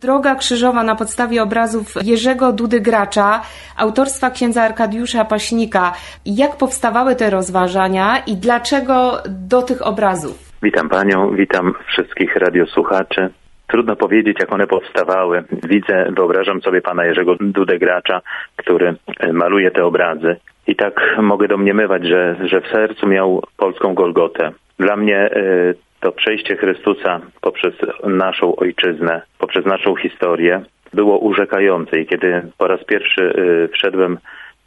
Droga krzyżowa na podstawie obrazów Jerzego Dudy Gracza, autorstwa księdza Arkadiusza Paśnika. Jak powstawały te rozważania i dlaczego do tych obrazów? Witam Panią, witam wszystkich radiosłuchaczy. Trudno powiedzieć, jak one powstawały. Widzę, wyobrażam sobie pana Jerzego Dudę Gracza, który maluje te obrazy. I tak mogę domniemywać, że, że w sercu miał polską Golgotę. Dla mnie y, to przejście Chrystusa poprzez naszą ojczyznę, poprzez naszą historię było urzekające. I kiedy po raz pierwszy y, wszedłem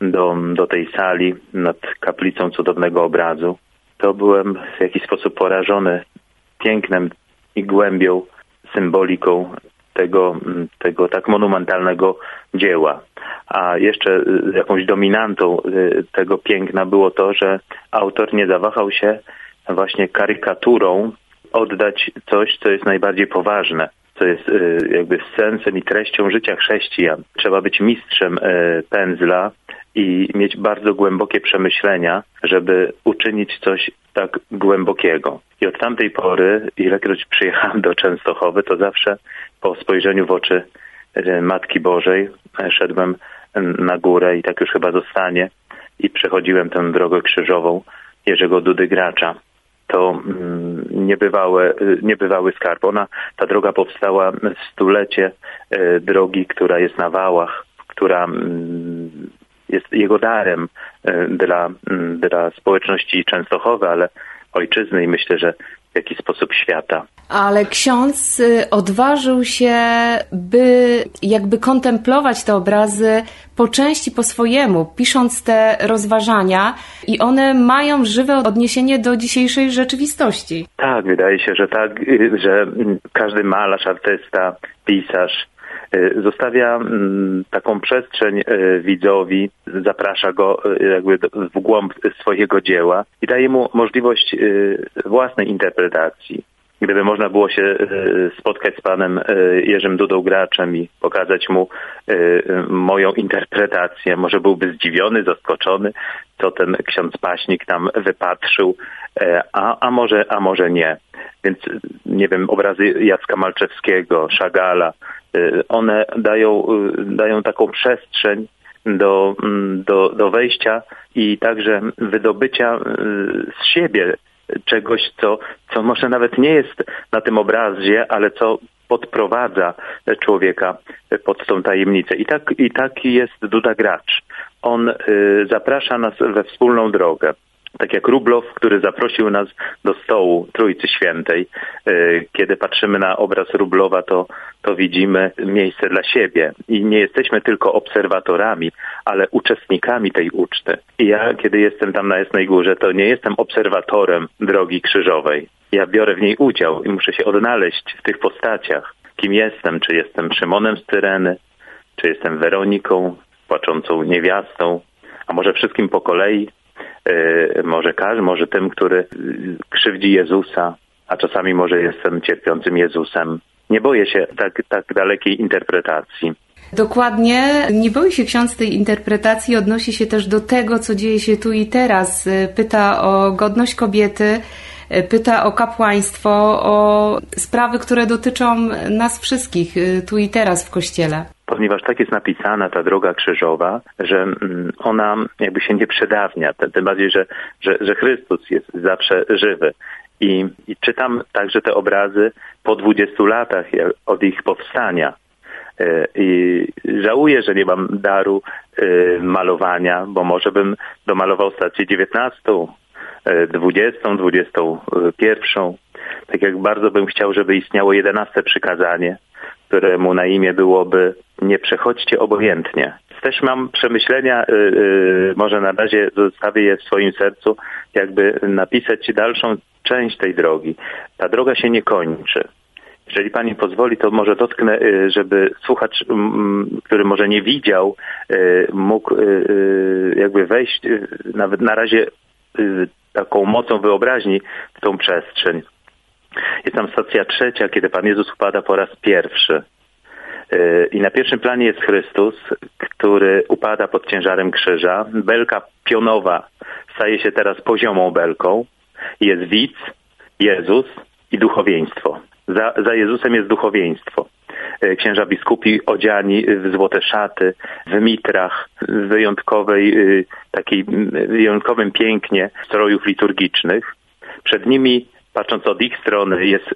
do, do tej sali nad kaplicą cudownego obrazu, to byłem w jakiś sposób porażony pięknem i głębią, symboliką tego, tego tak monumentalnego dzieła. A jeszcze y, jakąś dominantą tego piękna było to, że autor nie zawahał się właśnie karykaturą oddać coś, co jest najbardziej poważne, co jest y, jakby sensem i treścią życia chrześcijan. Trzeba być mistrzem y, pędzla i mieć bardzo głębokie przemyślenia, żeby uczynić coś tak głębokiego. I od tamtej pory, ilekroć przyjechałem do Częstochowy, to zawsze po spojrzeniu w oczy y, Matki Bożej szedłem na górę i tak już chyba zostanie i przechodziłem tę drogę krzyżową Jerzego Dudy Gracza to mm, niebywały, niebywały skarb. Ona, ta droga powstała w stulecie e, drogi, która jest na wałach, która mm, jest jego darem e, dla, mm, dla społeczności Częstochowy, ale ojczyzny i myślę, że w jakiś sposób świata. Ale ksiądz y, odważył się, by jakby kontemplować te obrazy po części po swojemu, pisząc te rozważania i one mają żywe odniesienie do dzisiejszej rzeczywistości. Tak, wydaje się, że tak, y, że każdy malarz, artysta, pisarz zostawia mm, taką przestrzeń widzowi, zaprasza go jakby w głąb swojego dzieła i daje mu możliwość własnej interpretacji. Gdyby można było się e, spotkać z panem e, Jerzym Dudą Graczem i pokazać mu e, moją interpretację, może byłby zdziwiony, zaskoczony, co ten ksiądz Paśnik tam wypatrzył, a, a, może, a może nie. Więc nie wiem, obrazy Jacka Malczewskiego, Szagala, one dają, dają taką przestrzeń do, do, do wejścia i także wydobycia z siebie czegoś, co, co może nawet nie jest na tym obrazie, ale co podprowadza człowieka pod tą tajemnicę. I tak, i taki jest Duda Gracz. On y, zaprasza nas we wspólną drogę tak jak Rublow, który zaprosił nas do stołu Trójcy Świętej. E, kiedy patrzymy na obraz Rublowa, to, to widzimy miejsce dla siebie i nie jesteśmy tylko obserwatorami, ale uczestnikami tej uczty. I ja, kiedy jestem tam na Jasnej Górze, to nie jestem obserwatorem drogi krzyżowej. Ja biorę w niej udział i muszę się odnaleźć w tych postaciach. Kim jestem? Czy jestem Szymonem z Tyreny? Czy jestem Weroniką, płaczącą niewiastą? A może wszystkim po kolei? E, może każdy, może tym, który krzywdzi Jezusa, a czasami może jestem cierpiącym Jezusem. Nie boję się tak, tak dalekiej interpretacji. Dokładnie. Nie boi się ksiądz tej interpretacji, odnosi się też do tego, co dzieje się tu i teraz. E, pyta o godność kobiety, e, pyta o kapłaństwo, o sprawy, które dotyczą nas wszystkich tu i teraz w Kościele ponieważ tak jest napisana ta droga krzyżowa, że mm, ona jakby się nie przedawnia, tym bardziej, że, że, że Chrystus jest zawsze żywy. I, I czytam także te obrazy po 20 latach od ich powstania. E, I żałuję, że nie mam daru e, malowania, bo może bym domalował stację 19, 20, 21. Tak jak bardzo bym chciał, żeby istniało 11 przykazanie, któremu na imię byłoby nie przechodźcie obojętnie. Też mam przemyślenia, y, y, może na razie zostawię je w swoim sercu, jakby napisać dalszą część tej drogi. Ta droga się nie kończy. Jeżeli pani pozwoli, to może dotknę, y, żeby słuchacz, który może nie widział, mógł jakby wejść nawet na razie taką mocą wyobraźni w tą przestrzeń. Jest tam stacja trzecia, kiedy Pan Jezus upada po raz pierwszy. E, I na pierwszym planie jest Chrystus, który upada pod ciężarem krzyża. Belka pionowa staje się teraz poziomą belką. Jest widz, Jezus i duchowieństwo. Za, za Jezusem jest duchowieństwo. księża biskupi odziani w złote szaty, w mitrach, w wyjątkowej, takiej wyjątkowym pięknie strojów liturgicznych. Przed nimi, patrząc od ich strony, jest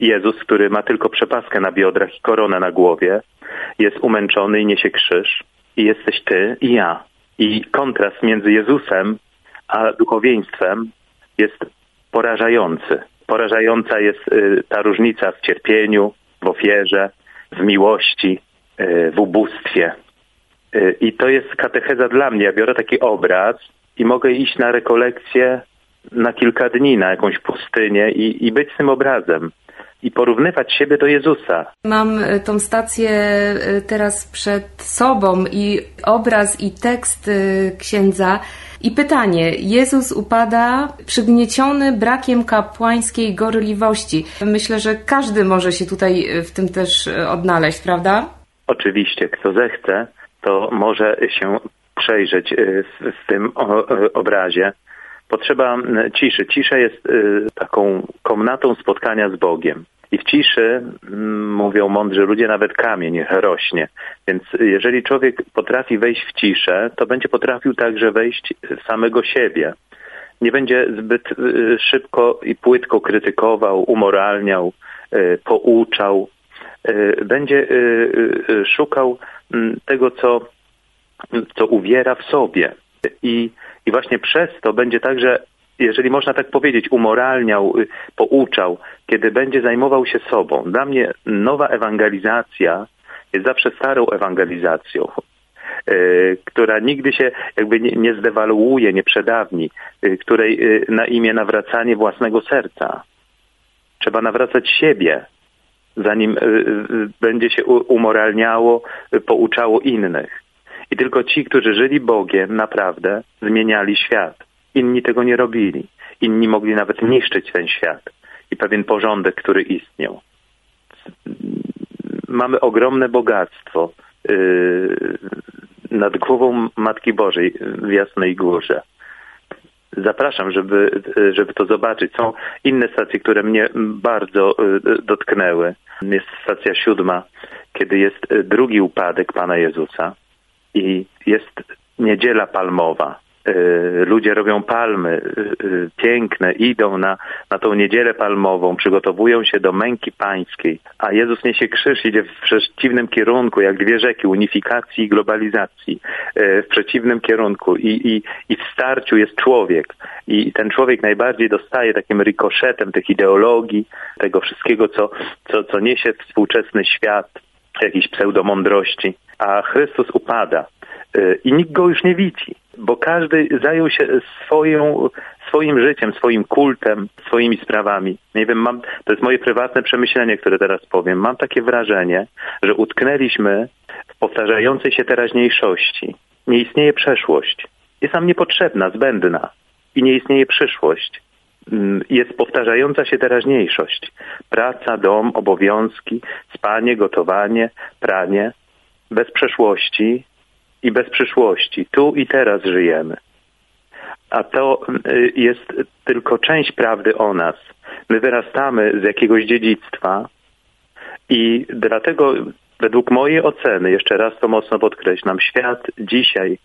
Jezus, który ma tylko przepaskę na biodrach i koronę na głowie, jest umęczony i niesie krzyż. I jesteś ty i ja. I kontrast między Jezusem a duchowieństwem jest porażający. Porażająca jest y, ta różnica w cierpieniu, w ofierze, w miłości, y, w ubóstwie. Y, I to jest katecheza dla mnie. Ja biorę taki obraz i mogę iść na rekolekcję na kilka dni, na jakąś pustynię i, i być tym obrazem i porównywać siebie do Jezusa. Mam e, tą stację e, teraz przed sobą i obraz i tekst e, księdza. I pytanie, Jezus upada przygnieciony brakiem kapłańskiej gorliwości. Myślę, że każdy może się tutaj w tym też odnaleźć, prawda? Oczywiście, kto zechce, to może się przejrzeć w, w tym obrazie. Potrzeba ciszy. Cisza jest taką komnatą spotkania z Bogiem. I w ciszy, mówią mądrzy ludzie, nawet kamień rośnie. Więc jeżeli człowiek potrafi wejść w ciszę, to będzie potrafił także wejść w samego siebie. Nie będzie zbyt y, szybko i płytko krytykował, umoralniał, y, pouczał. Y, będzie szukał tego, co, co uwiera w sobie. I, I właśnie przez to będzie także jeżeli można tak powiedzieć, umoralniał, y, pouczał, kiedy będzie zajmował się sobą. Dla mnie nowa ewangelizacja jest zawsze starą ewangelizacją, y, która nigdy się jakby nie, zdewaluuje, nie przedawni, y, której na imię nawracanie własnego serca. Trzeba nawracać siebie, zanim będzie się umoralniało, pouczało innych. I tylko ci, którzy żyli Bogiem, naprawdę zmieniali świat. Inni tego nie robili. Inni mogli nawet niszczyć ten świat i pewien porządek, który istniał. Mamy ogromne bogactwo yy, nad głową Matki Bożej w Jasnej Górze. Zapraszam, żeby, żeby to zobaczyć. Są inne stacje, które mnie bardzo yy, dotknęły. Jest stacja siódma, kiedy jest drugi upadek Pana Jezusa i jest niedziela palmowa. Y, ludzie robią palmy y, y, piękne, idą na, na tą niedzielę palmową, przygotowują się do męki pańskiej, a Jezus niesie krzyż, idzie w przeciwnym kierunku, jak dwie rzeki, unifikacji i globalizacji, w przeciwnym kierunku. I, i, i w starciu jest człowiek. I ten człowiek najbardziej dostaje takim rikoszetem tych ideologii, tego wszystkiego, co, co, co niesie współczesny świat, jakiejś pseudomądrości, a Chrystus upada i nikt go już nie widzi bo każdy zajął się swoją, swoim życiem, swoim kultem, swoimi sprawami. Nie wiem, mam, to jest moje prywatne przemyślenie, które teraz powiem. Mam takie wrażenie, że utknęliśmy w powtarzającej się teraźniejszości. Nie istnieje przeszłość. Jest nam niepotrzebna, zbędna. I nie istnieje przyszłość. Mm, jest powtarzająca się teraźniejszość. Praca, dom, obowiązki, spanie, gotowanie, pranie. Bez przeszłości i bez przyszłości. Tu i teraz żyjemy. A to y, jest tylko część prawdy o nas. My wyrastamy z jakiegoś dziedzictwa i dlatego według mojej oceny, jeszcze raz to mocno podkreślam, świat dzisiaj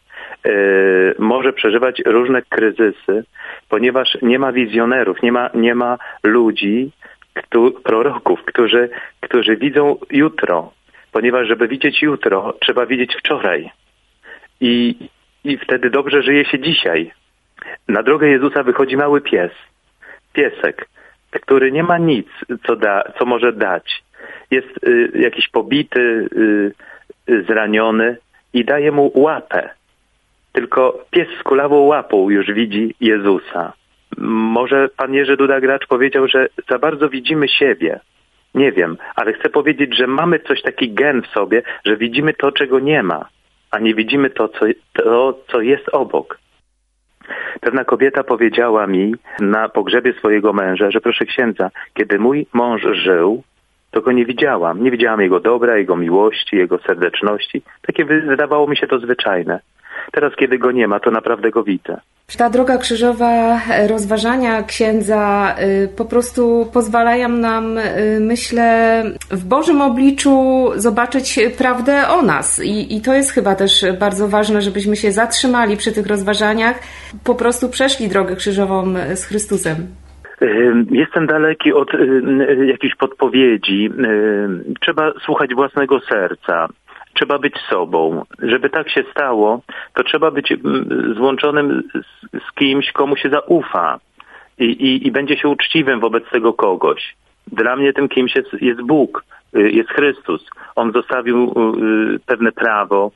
y, może przeżywać różne kryzysy, ponieważ nie ma wizjonerów, nie ma, nie ma ludzi, kto, proroków, którzy, którzy widzą jutro, ponieważ żeby widzieć jutro, trzeba widzieć wczoraj i, i wtedy dobrze żyje się dzisiaj. Na drogę Jezusa wychodzi mały pies, piesek, który nie ma nic, co, da, co może dać. Jest y, jakiś pobity, y, y, zraniony i daje mu łapę. Tylko pies z kulawą łapą już widzi Jezusa. Może pan Jerzy Duda-Gracz powiedział, że za bardzo widzimy siebie. Nie wiem, ale chcę powiedzieć, że mamy coś taki gen w sobie, że widzimy to, czego nie ma a nie widzimy to, co, to, co jest obok. Pewna kobieta powiedziała mi na pogrzebie swojego męża, że proszę księdza, kiedy mój mąż żył, to go nie widziałam. Nie widziałam jego dobra, jego miłości, jego serdeczności. Takie wydawało mi się to zwyczajne. Teraz, kiedy go nie ma, to naprawdę go widzę. Ta droga krzyżowa, rozważania księdza y, po prostu pozwalają nam, y, myślę, w Bożym obliczu zobaczyć prawdę o nas. I, I to jest chyba też bardzo ważne, żebyśmy się zatrzymali przy tych rozważaniach, po prostu przeszli drogę krzyżową z Chrystusem. Jestem daleki od jakichś podpowiedzi. Trzeba słuchać własnego serca trzeba być sobą. Żeby tak się stało, to trzeba być złączonym z, z kimś, komu się zaufa i, i, i będzie się uczciwym wobec tego kogoś. Dla mnie tym kimś jest, jest Bóg, y, jest Chrystus. On zostawił y, pewne prawo,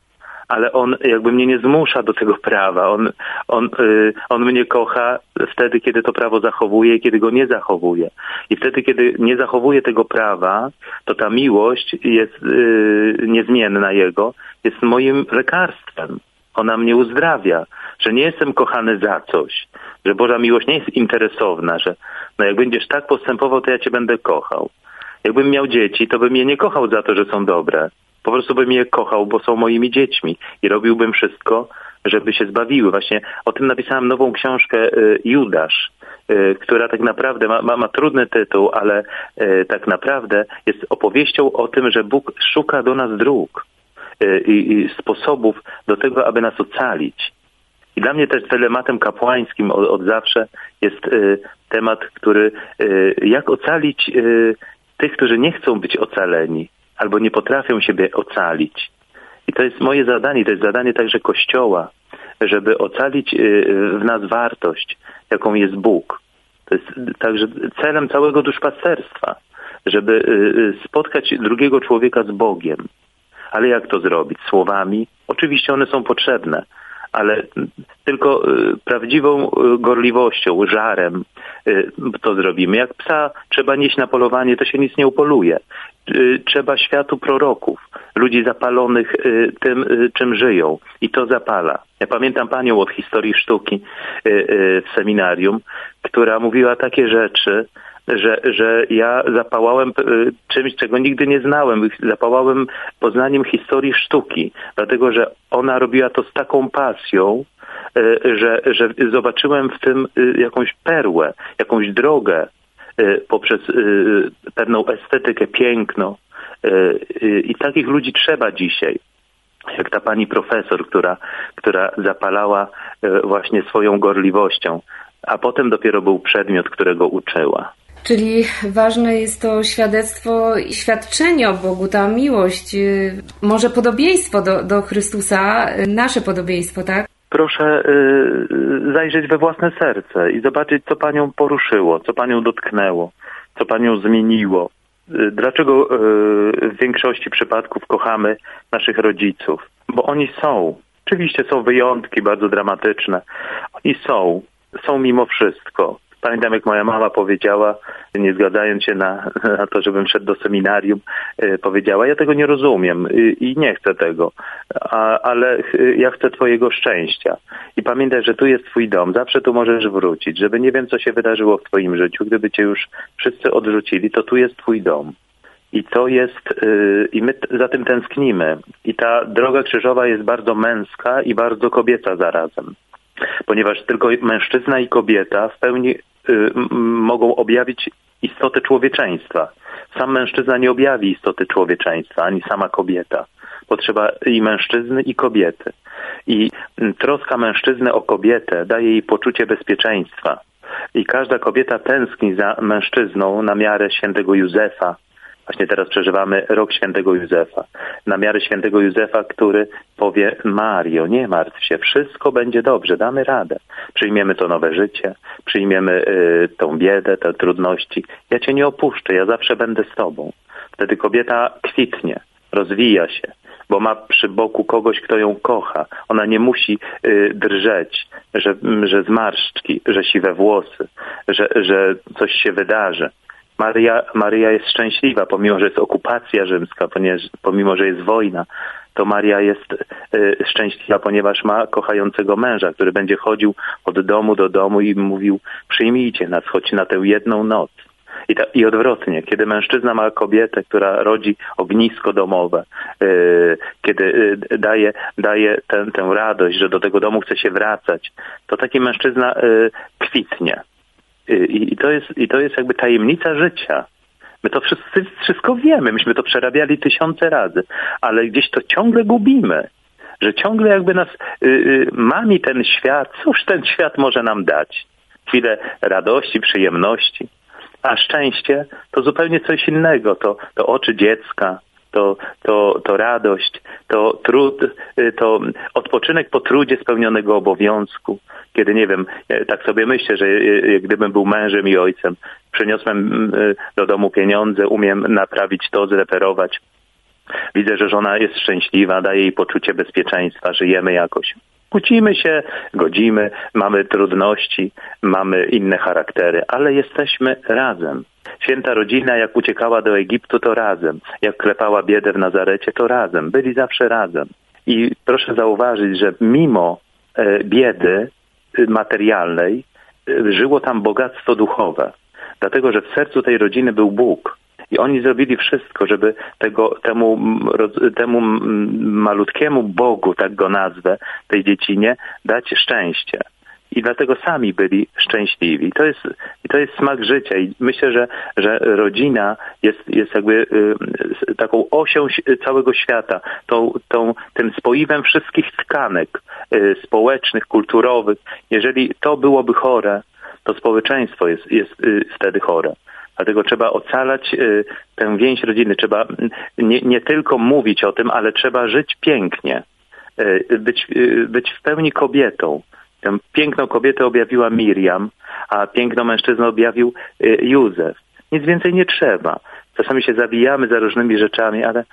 ale on jakby mnie nie zmusza do tego prawa. On, on, y, on mnie kocha wtedy, kiedy to prawo zachowuje i kiedy go nie zachowuje. I wtedy, kiedy nie zachowuje tego prawa, to ta miłość jest y, niezmienna jego, jest moim lekarstwem. Ona mnie uzdrawia, że nie jestem kochany za coś, że Boża miłość nie jest interesowna, że no jak będziesz tak postępował, to ja cię będę kochał. Jakbym miał dzieci, to bym je nie kochał za to, że są dobre, po prostu bym je kochał, bo są moimi dziećmi i robiłbym wszystko, żeby się zbawiły. Właśnie o tym napisałem nową książkę y, Judasz, y, która tak naprawdę ma, ma, ma trudny tytuł, ale y, tak naprawdę jest opowieścią o tym, że Bóg szuka do nas dróg i, i sposobów do tego, aby nas ocalić. I dla mnie też telematem kapłańskim od, od zawsze jest temat, który jak ocalić tych, którzy nie chcą być ocaleni, albo nie potrafią siebie ocalić. I to jest moje zadanie, to jest zadanie także Kościoła, żeby ocalić y, w nas wartość, jaką jest Bóg. To jest także celem całego duszpasterstwa, żeby y, y, spotkać drugiego człowieka z Bogiem. Ale jak to zrobić? Słowami? Oczywiście one są potrzebne, ale tylko y, prawdziwą y, gorliwością, żarem y, to zrobimy. Jak psa trzeba nieść na polowanie, to się nic nie upoluje. Trzeba światu proroków, ludzi zapalonych tym, czym żyją i to zapala. Ja pamiętam panią od historii sztuki w seminarium, która mówiła takie rzeczy, że, że ja zapałałem e, czymś, czego nigdy nie znałem. Zapałałem poznaniem historii sztuki, dlatego że ona robiła to z taką pasją, e, że, że zobaczyłem w tym e, jakąś perłę, jakąś drogę poprzez pewną estetykę, piękno. I takich ludzi trzeba dzisiaj jak ta pani profesor, która, która zapalała właśnie swoją gorliwością, a potem dopiero był przedmiot, którego uczyła. Czyli ważne jest to świadectwo i świadczenie o Bogu, ta miłość, y, może podobieństwo do, do Chrystusa, y, nasze podobieństwo, tak? Proszę y, zajrzeć we własne serce i zobaczyć, co Panią poruszyło, co Panią dotknęło, co Panią zmieniło. Dlaczego w większości przypadków kochamy naszych rodziców? Bo oni są. Oczywiście są wyjątki bardzo dramatyczne. Oni są. Są mimo wszystko. Pamiętam, jak moja mama powiedziała, nie zgadzając się na, na to, żebym szedł do seminarium, e, powiedziała, ja tego nie rozumiem i nie chcę tego, a, ale ja chcę twojego szczęścia. I pamiętaj, że tu jest twój dom, zawsze tu możesz wrócić, żeby nie wiem, co się wydarzyło w twoim życiu, gdyby cię już wszyscy odrzucili, to tu jest twój dom. I to jest, yy, i my za tym tęsknimy. I ta droga krzyżowa jest bardzo męska i bardzo kobieca zarazem. Ponieważ tylko mężczyzna i kobieta w pełni mogą objawić istotę człowieczeństwa. Sam mężczyzna nie objawi istoty człowieczeństwa, ani sama kobieta. Potrzeba i mężczyzny, i kobiety. I troska mężczyzny o kobietę daje jej poczucie bezpieczeństwa. I każda kobieta tęskni za mężczyzną na miarę świętego Józefa, Właśnie teraz przeżywamy rok świętego Józefa. Na miarę świętego Józefa, który powie Mario, nie martw się, wszystko będzie dobrze, damy radę. Przyjmiemy to nowe życie, przyjmiemy y, tą biedę, te trudności. Ja cię nie opuszczę, ja zawsze będę z tobą. Wtedy kobieta kwitnie, rozwija się, bo ma przy boku kogoś, kto ją kocha. Ona nie musi y, drżeć, że, że zmarszczki, że siwe włosy, że, że coś się wydarzy. Maria, Maria jest szczęśliwa, pomimo, że jest okupacja rzymska, ponieważ, pomimo, że jest wojna, to Maria jest y, szczęśliwa, ponieważ ma kochającego męża, który będzie chodził od domu do domu i mówił przyjmijcie nas choć na tę jedną noc. I, ta, I odwrotnie, kiedy mężczyzna ma kobietę, która rodzi ognisko domowe, yy, kiedy yy, daje, daje tę, tę radość, że do tego domu chce się wracać, to taki mężczyzna yy, kwitnie. Y, I, I, to jest, I to jest jakby tajemnica życia. My to wszyscy, wszystko wiemy, myśmy to przerabiali tysiące razy, ale gdzieś to ciągle gubimy że ciągle jakby nas y, y, mami ten świat, cóż ten świat może nam dać? Chwilę radości, przyjemności, a szczęście to zupełnie coś innego, to, to oczy dziecka, to, to, to radość, to trud, y, to odpoczynek po trudzie spełnionego obowiązku. Kiedy, nie wiem, tak sobie myślę, że gdybym był mężem i ojcem, przyniosłem do domu pieniądze, umiem naprawić to, zreperować, Widzę, że żona jest szczęśliwa, daje jej poczucie bezpieczeństwa, żyjemy jakoś. Kłócimy się, godzimy, mamy trudności, mamy inne charaktery, ale jesteśmy razem. Święta rodzina, jak uciekała do Egiptu, to razem. Jak klepała biedę w Nazarecie, to razem. Byli zawsze razem. I proszę zauważyć, że mimo e, biedy e, materialnej, e, żyło tam bogactwo duchowe. Dlatego, że w sercu tej rodziny był Bóg. I oni zrobili wszystko, żeby tego, temu, temu malutkiemu Bogu, tak go nazwę, tej dziecinie, dać szczęście. I dlatego sami byli szczęśliwi. To jest, to jest smak życia. I myślę, że, że rodzina jest, jest jakby y, taką osią całego świata, tą, tą, tym spoiwem wszystkich tkanek y, społecznych, kulturowych. Jeżeli to byłoby chore, to społeczeństwo jest, jest y, wtedy chore. Dlatego trzeba ocalać y, tę więź rodziny. Trzeba nie, nie tylko mówić o tym, ale trzeba żyć pięknie. Y, być, y, być w pełni kobietą. Tę piękną kobietę objawiła Miriam, a piękną mężczyznę objawił Józef. Nic więcej nie trzeba. Czasami się zabijamy za różnymi rzeczami, ale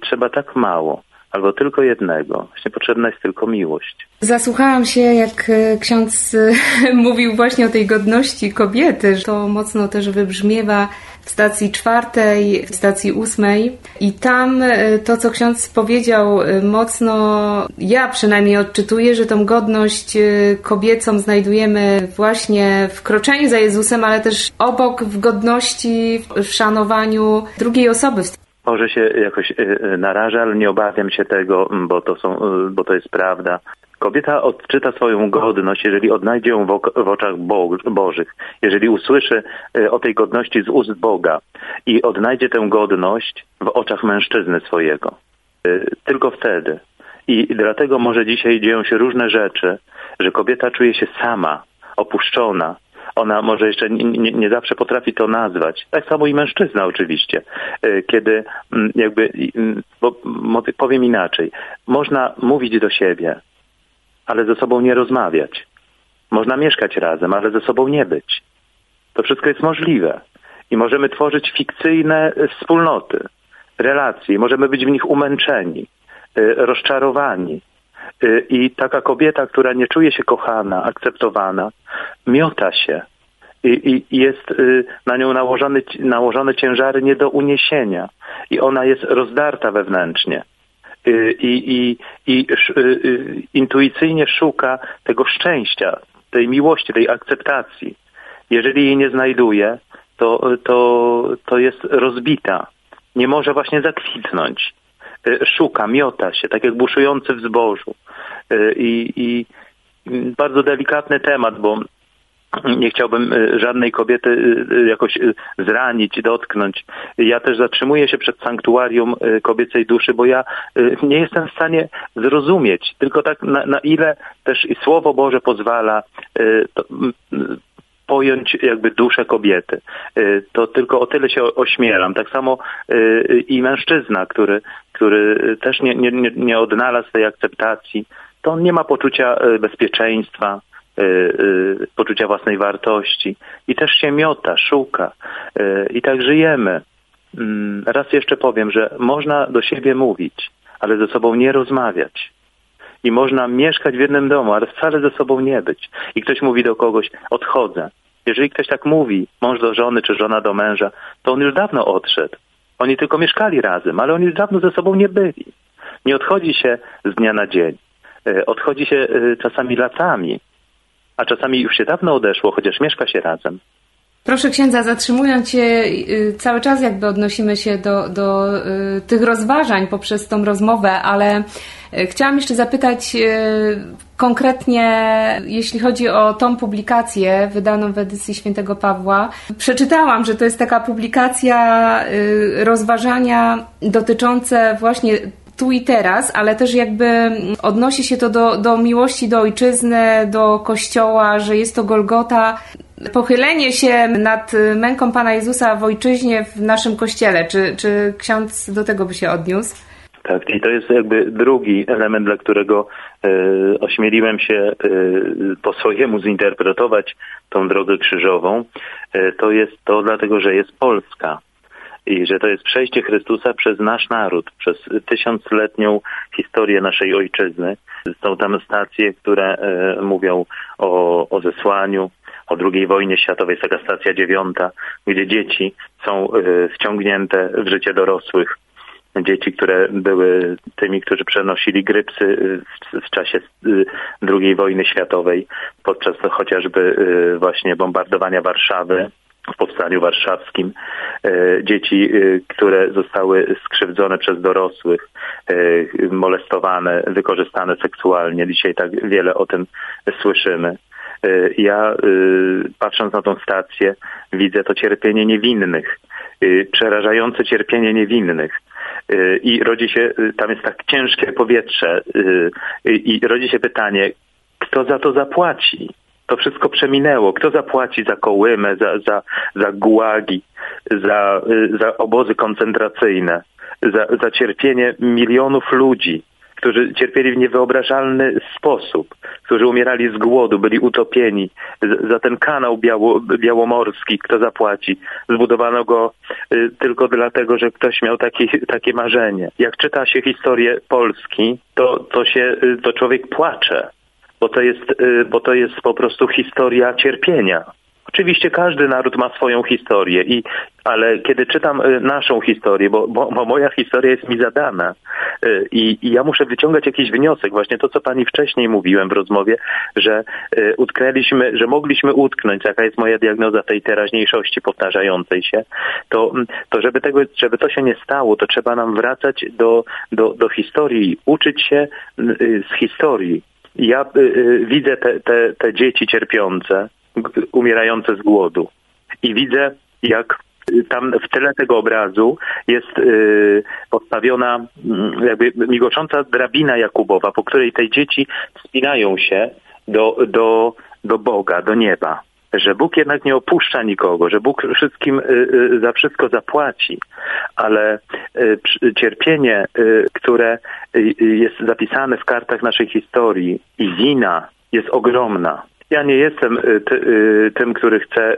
trzeba tak mało albo tylko jednego. Właśnie potrzebna jest tylko miłość. Zasłuchałam się, jak e, ksiądz e, mówił właśnie o tej godności kobiety. To mocno też wybrzmiewa w stacji czwartej, w stacji ósmej. I tam e, to, co ksiądz powiedział, mocno ja przynajmniej odczytuję, że tą godność kobiecą znajdujemy właśnie w kroczeniu za Jezusem, ale też obok w godności, w szanowaniu drugiej osoby może się jakoś e, e, naraża, ale nie obawiam się tego, bo to, są, e, bo to jest prawda. Kobieta odczyta swoją godność, jeżeli odnajdzie ją w oczach Bożych, jeżeli usłyszy o tej godności z ust Boga i odnajdzie tę godność w oczach mężczyzny swojego. Tylko wtedy. I dlatego może dzisiaj dzieją się różne rzeczy, że kobieta czuje się sama, opuszczona, ona może jeszcze nie, nie, zawsze potrafi to nazwać. Tak samo i mężczyzna oczywiście. E, kiedy mm, jakby, mm, bo powiem inaczej, można mówić do siebie, ale ze sobą nie rozmawiać. Można mieszkać razem, ale ze sobą nie być. To wszystko jest możliwe. I możemy tworzyć fikcyjne e, wspólnoty, relacje, możemy być w nich umęczeni, e, rozczarowani, I taka kobieta, która nie czuje się kochana, akceptowana, miota się. I, i jest y, na nią nałożone, nałożone ciężary nie do uniesienia. I ona jest rozdarta wewnętrznie. Y, I, i, i intuicyjnie szuka tego szczęścia, tej miłości, tej akceptacji. Jeżeli jej nie znajduje, to, to, to jest rozbita. Nie może właśnie zakwitnąć. Y, szuka, miota się, tak jak buszujący w zbożu. Y, I, i bardzo delikatny temat, bo nie chciałbym y, żadnej kobiety jakoś zranić, dotknąć. Ja też zatrzymuję się przed sanktuarium kobiecej duszy, bo ja nie jestem w stanie zrozumieć, tylko tak na, na ile też i Słowo Boże pozwala to, pojąć jakby duszę kobiety. Y, to tylko o tyle się ośmielam. Tak samo y, i mężczyzna, który, który też nie, nie, nie odnalazł tej akceptacji, to on nie ma poczucia y, bezpieczeństwa, poczucia własnej wartości i też się miota, szuka i tak żyjemy. Mm, raz jeszcze powiem, że można do siebie mówić, ale ze sobą nie rozmawiać i można mieszkać w jednym domu, ale wcale ze sobą nie być. I ktoś mówi do kogoś, odchodzę. Jeżeli ktoś tak mówi, mąż do żony czy żona do męża, to on już dawno odszedł. Oni tylko mieszkali razem, ale oni już dawno ze sobą nie byli. Nie odchodzi się z dnia na dzień. E, odchodzi się e, czasami latami, a czasami już się dawno odeszło, chociaż mieszka się razem. Proszę księdza, zatrzymując się y, cały czas jakby odnosimy się do, do y, tych rozważań poprzez tą rozmowę, ale y, chciałam jeszcze zapytać konkretnie, jeśli chodzi o tą publikację wydaną w edycji Świętego Pawła. Przeczytałam, że to jest taka publikacja rozważania dotyczące właśnie tu i teraz, ale też jakby odnosi się to do, do miłości do ojczyzny, do kościoła, że jest to Golgota pochylenie się nad męką Pana Jezusa w ojczyźnie w naszym kościele. Czy, czy ksiądz do tego by się odniósł? Tak, i to jest jakby drugi element, dla którego e, ośmieliłem się e, po swojemu zinterpretować tą drogę krzyżową. E, to jest to dlatego, że jest Polska i że to jest przejście Chrystusa przez nasz naród, przez tysiącletnią historię naszej ojczyzny. Są tam stacje, które e, mówią o, o zesłaniu, o II wojnie światowej, jest taka stacja dziewiąta, gdzie dzieci są e, wciągnięte w życie dorosłych. Dzieci, które były tymi, którzy przenosili grypsy w, w czasie e, II wojny światowej, podczas chociażby właśnie bombardowania Warszawy w Powstaniu Warszawskim, dzieci, które zostały skrzywdzone przez dorosłych, molestowane, wykorzystane seksualnie. Dzisiaj tak wiele o tym słyszymy. Ja, patrząc na tą stację, widzę to cierpienie niewinnych, przerażające cierpienie niewinnych. I rodzi się, tam jest tak ciężkie powietrze, i rodzi się pytanie, kto za to zapłaci? to wszystko przeminęło. Kto zapłaci za kołymę, za, za, za gułagi, za, za obozy koncentracyjne, za, za cierpienie milionów ludzi, którzy cierpieli w niewyobrażalny sposób, którzy umierali z głodu, byli utopieni. Za ten kanał biało, białomorski kto zapłaci? Zbudowano go y, tylko dlatego, że ktoś miał taki, takie marzenie. Jak czyta się historię Polski, to, to, się, y, to człowiek płacze bo to jest, y, bo to jest po prostu historia cierpienia. Oczywiście każdy naród ma swoją historię, i, ale kiedy czytam y, naszą historię, bo, bo, bo moja historia jest mi zadana y, i, i, ja muszę wyciągać jakiś wniosek, właśnie to, co pani wcześniej mówiłem w rozmowie, że utknęliśmy, że mogliśmy utknąć, jaka jest moja diagnoza tej teraźniejszości powtarzającej się, to, to żeby, tego, żeby to się nie stało, to trzeba nam wracać do, do, do historii, uczyć się z historii, ja y, y, widzę te, te, te dzieci cierpiące, umierające z głodu. I widzę, jak tam w tyle tego obrazu jest y, postawiona y, jakby migocząca drabina Jakubowa, po której te dzieci wspinają się do, do, do Boga, do nieba. Że Bóg jednak nie opuszcza nikogo, że Bóg wszystkim y, y, za wszystko zapłaci, ale y, cierpienie, które jest zapisane w kartach naszej historii i wina jest ogromna. Ja nie jestem tym, który chce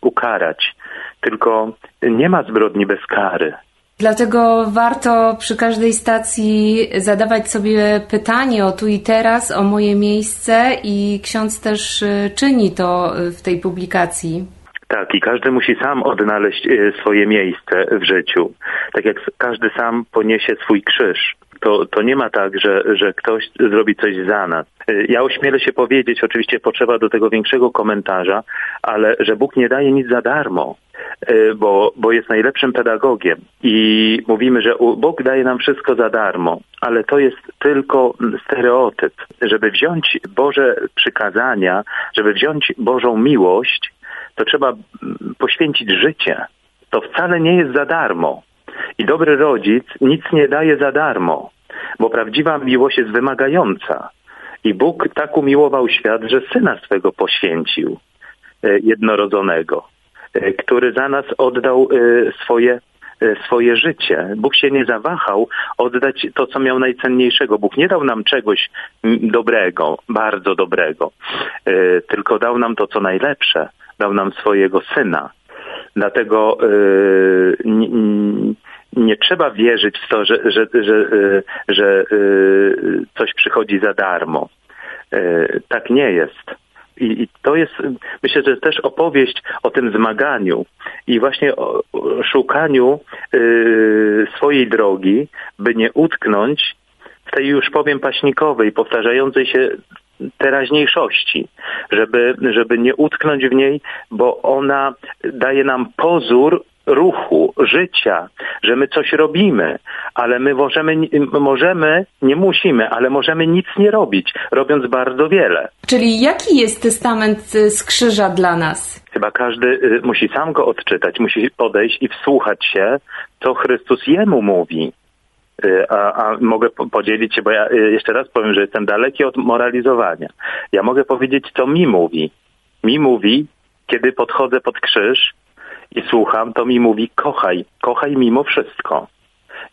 ukarać, tylko nie ma zbrodni bez kary. Dlatego warto przy każdej stacji zadawać sobie pytanie o tu i teraz, o moje miejsce i ksiądz też y, czyni to y, w tej publikacji. Tak, i każdy musi sam odnaleźć y, swoje miejsce w życiu. Tak jak każdy sam poniesie swój krzyż. To, to nie ma tak, że, że ktoś zrobi coś za nas. Ja ośmielę się powiedzieć, oczywiście potrzeba do tego większego komentarza, ale że Bóg nie daje nic za darmo. E, bo, bo jest najlepszym pedagogiem i mówimy, że Bóg daje nam wszystko za darmo, ale to jest tylko stereotyp. Żeby wziąć Boże przykazania, żeby wziąć Bożą miłość, to trzeba poświęcić życie. To wcale nie jest za darmo. I dobry rodzic nic nie daje za darmo, bo prawdziwa miłość jest wymagająca. I Bóg tak umiłował świat, że syna swego poświęcił, e, jednorodzonego. E, który za nas oddał e, swoje swoje życie. Bóg się nie zawahał oddać to, co miał najcenniejszego. Bóg nie dał nam czegoś dobrego, bardzo dobrego, tylko dał nam to, co najlepsze. Dał nam swojego Syna. Dlatego nie, trzeba wierzyć w to, że, że, że, że coś przychodzi za darmo. Tak nie jest. I, to jest, myślę, że też opowieść o tym zmaganiu i właśnie o, szukaniu swojej drogi, by nie utknąć w tej już powiem paśnikowej, powtarzającej się teraźniejszości, żeby, żeby nie utknąć w niej, bo ona daje nam pozór ruchu, życia, że my coś robimy, ale my możemy, możemy, nie musimy, ale możemy nic nie robić, robiąc bardzo wiele. Czyli jaki jest testament z krzyża dla nas? Chyba każdy y, musi sam go odczytać, musi podejść i wsłuchać się, co Chrystus jemu mówi. Y, a, a, mogę podzielić się, bo ja y, jeszcze raz powiem, że jestem daleki od moralizowania. Ja mogę powiedzieć, co mi mówi. Mi mówi, kiedy podchodzę pod krzyż i słucham, to mi mówi, kochaj, kochaj mimo wszystko.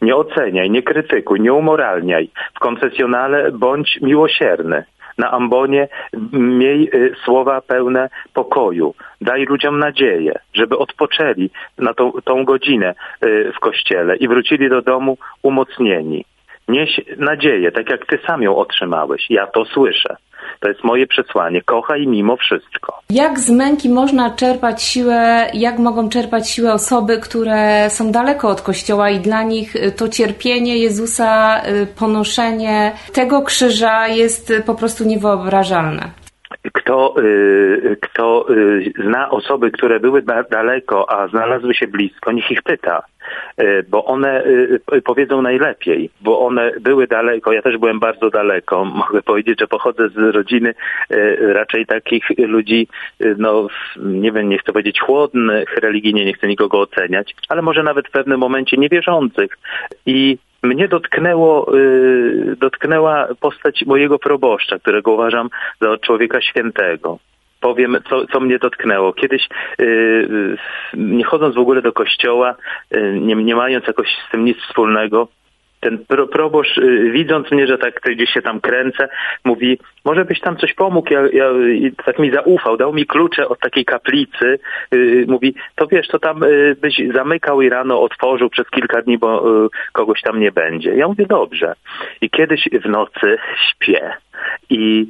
Nie oceniaj, nie krytykuj, nie umoralniaj. W konfesjonale bądź miłosierny na ambonie miej y, słowa pełne pokoju. Daj ludziom nadzieję, żeby odpoczęli na tą, tą godzinę y, w kościele i wrócili do domu umocnieni. Nieś nadzieję, tak jak ty sam ją otrzymałeś. Ja to słyszę. To jest moje przesłanie. Kochaj mimo wszystko. Jak z męki można czerpać siłę, jak mogą czerpać siłę osoby, które są daleko od Kościoła i dla nich to cierpienie Jezusa, y, ponoszenie tego krzyża jest po prostu niewyobrażalne? Kto, y, kto y, zna osoby, które były daleko, a znalazły się blisko, niech ich pyta, y, bo one powiedzą najlepiej, bo one były daleko, ja też byłem bardzo daleko. Mogę powiedzieć, że pochodzę z rodziny raczej takich ludzi, no nie wiem, nie chcę powiedzieć chłodnych religijnie, nie chcę nikogo oceniać, ale może nawet w pewnym momencie niewierzących. I mnie dotknęło, y, dotknęła postać mojego proboszcza, którego uważam za człowieka świętego. Powiem, co, co mnie dotknęło. Kiedyś, y, nie chodząc w ogóle do kościoła, y, nie, nie mając jakoś z tym nic wspólnego, ten pro, proboszcz, y, widząc mnie, że tak gdzieś się tam kręcę, mówi, może byś tam coś pomógł, ja, ja tak mi zaufał, dał mi klucze od takiej kaplicy, yy, mówi, to wiesz, to tam yy, byś zamykał i rano otworzył przez kilka dni, bo yy, kogoś tam nie będzie. Ja mówię, dobrze. I kiedyś w nocy śpię i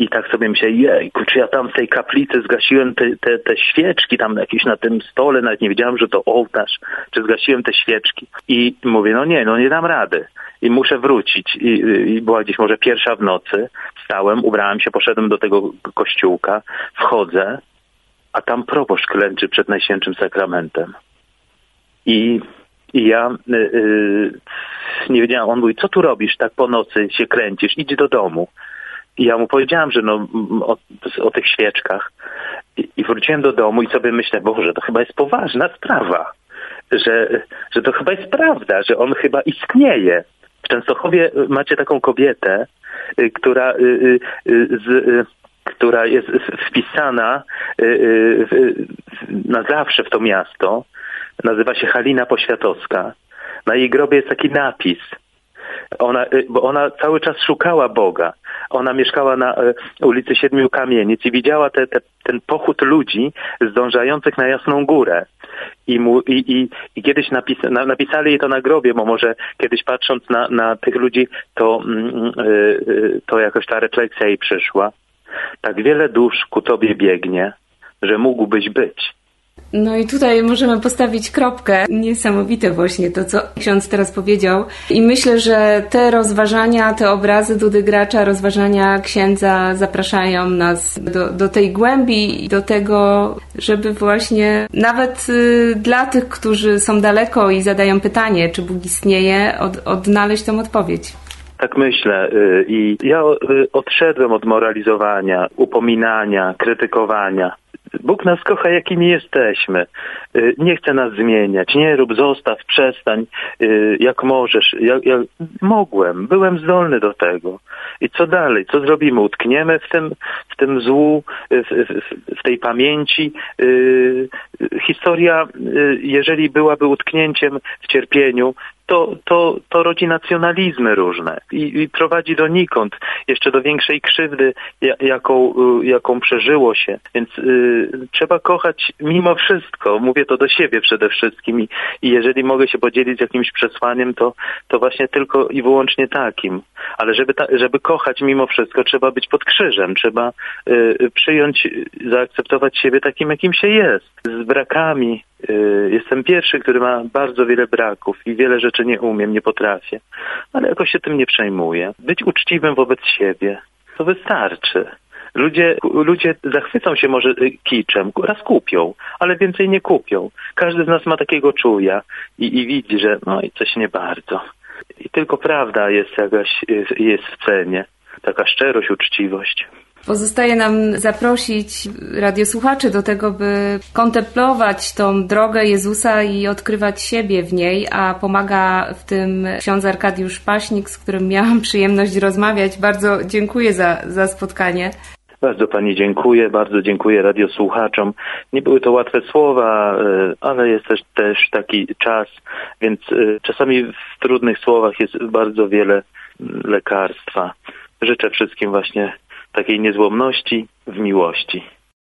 i tak sobie myślę, jejku, czy ja tam w tej kaplicy zgasiłem te, te, te świeczki tam jakieś na tym stole, nawet nie wiedziałem, że to ołtarz, czy zgasiłem te świeczki. I mówię, no nie, no nie dam rady. I muszę wrócić. I, i była gdzieś może pierwsza w nocy. Wstałem, ubrałem się, poszedłem do tego kościółka, wchodzę, a tam proboszcz klęczy przed Najświętszym Sakramentem. I, i ja y, y, nie wiedziałem, on mówi, co tu robisz, tak po nocy się kręcisz, idź do domu. I ja mu powiedziałam, że no, o, o tych świeczkach. I, I, wróciłem do domu i sobie myślę, Boże, to chyba jest poważna sprawa. Że, że to chyba jest prawda, że on chyba istnieje. W Częstochowie macie taką kobietę, y, która, y, y, z, która jest wpisana na zawsze w to miasto. Nazywa się Halina Poświatowska. Na jej grobie jest taki napis – ona, y, bo ona cały czas szukała Boga. Ona mieszkała na y, ulicy Siedmiu Kamienic i widziała te, te, ten pochód ludzi zdążających na Jasną Górę. I, mu, i, i, i kiedyś napis, na, napisali jej to na grobie, bo może kiedyś patrząc na, na tych ludzi, to, yy, to jakoś ta refleksja jej przyszła. Tak wiele dusz ku Tobie biegnie, że mógłbyś być. No i tutaj możemy postawić kropkę. Niesamowite właśnie to, co ksiądz teraz powiedział. I myślę, że te rozważania, te obrazy Dudy Gracza, rozważania księdza zapraszają nas do, do tej głębi i do tego, żeby właśnie nawet y, dla tych, którzy są daleko i zadają pytanie, czy Bóg istnieje, od, odnaleźć tą odpowiedź. Tak myślę. Y, I ja y, odszedłem od moralizowania, upominania, krytykowania. Bóg nas kocha, jakimi jesteśmy. Y, nie chce nas zmieniać. Nie rób, zostaw, przestań, y, jak możesz. Ja, ja mogłem, byłem zdolny do tego. I co dalej? Co zrobimy? Utkniemy w tym, w tym złu, w, w, w tej pamięci. Y, historia, jeżeli byłaby utknięciem w cierpieniu, to, to, to rodzi nacjonalizmy różne i, i, prowadzi donikąd, jeszcze do większej krzywdy, jaką, jaką przeżyło się. Więc y, trzeba kochać mimo wszystko. Mówię to do siebie przede wszystkim i, i jeżeli mogę się podzielić jakimś przesłaniem, to, to właśnie tylko i wyłącznie takim. Ale żeby, ta, żeby kochać mimo wszystko, trzeba być pod krzyżem, trzeba y, przyjąć, zaakceptować siebie takim, jakim się jest, z brakami, Y, jestem pierwszy, który ma bardzo wiele braków i wiele rzeczy nie umiem, nie potrafię, ale jakoś się tym nie przejmuję. Być uczciwym wobec siebie, to wystarczy. Ludzie, ludzie zachwycą się może kiczem, raz kupią, ale więcej nie kupią. Każdy z nas ma takiego czuja i, i widzi, że no i coś nie bardzo. I tylko prawda jest jakaś, jest, jest w cenie. Taka szczerość, uczciwość. Pozostaje nam zaprosić radiosłuchaczy do tego, by kontemplować tą drogę Jezusa i odkrywać siebie w niej, a pomaga w tym ksiądz Arkadiusz Paśnik, z którym miałam przyjemność rozmawiać. Bardzo dziękuję za, za spotkanie. Bardzo Pani dziękuję, bardzo dziękuję radiosłuchaczom. Nie były to łatwe słowa, e, ale jest też, też taki czas, więc e, czasami w trudnych słowach jest bardzo wiele lekarstwa. Życzę wszystkim właśnie takiej niezłomności w miłości.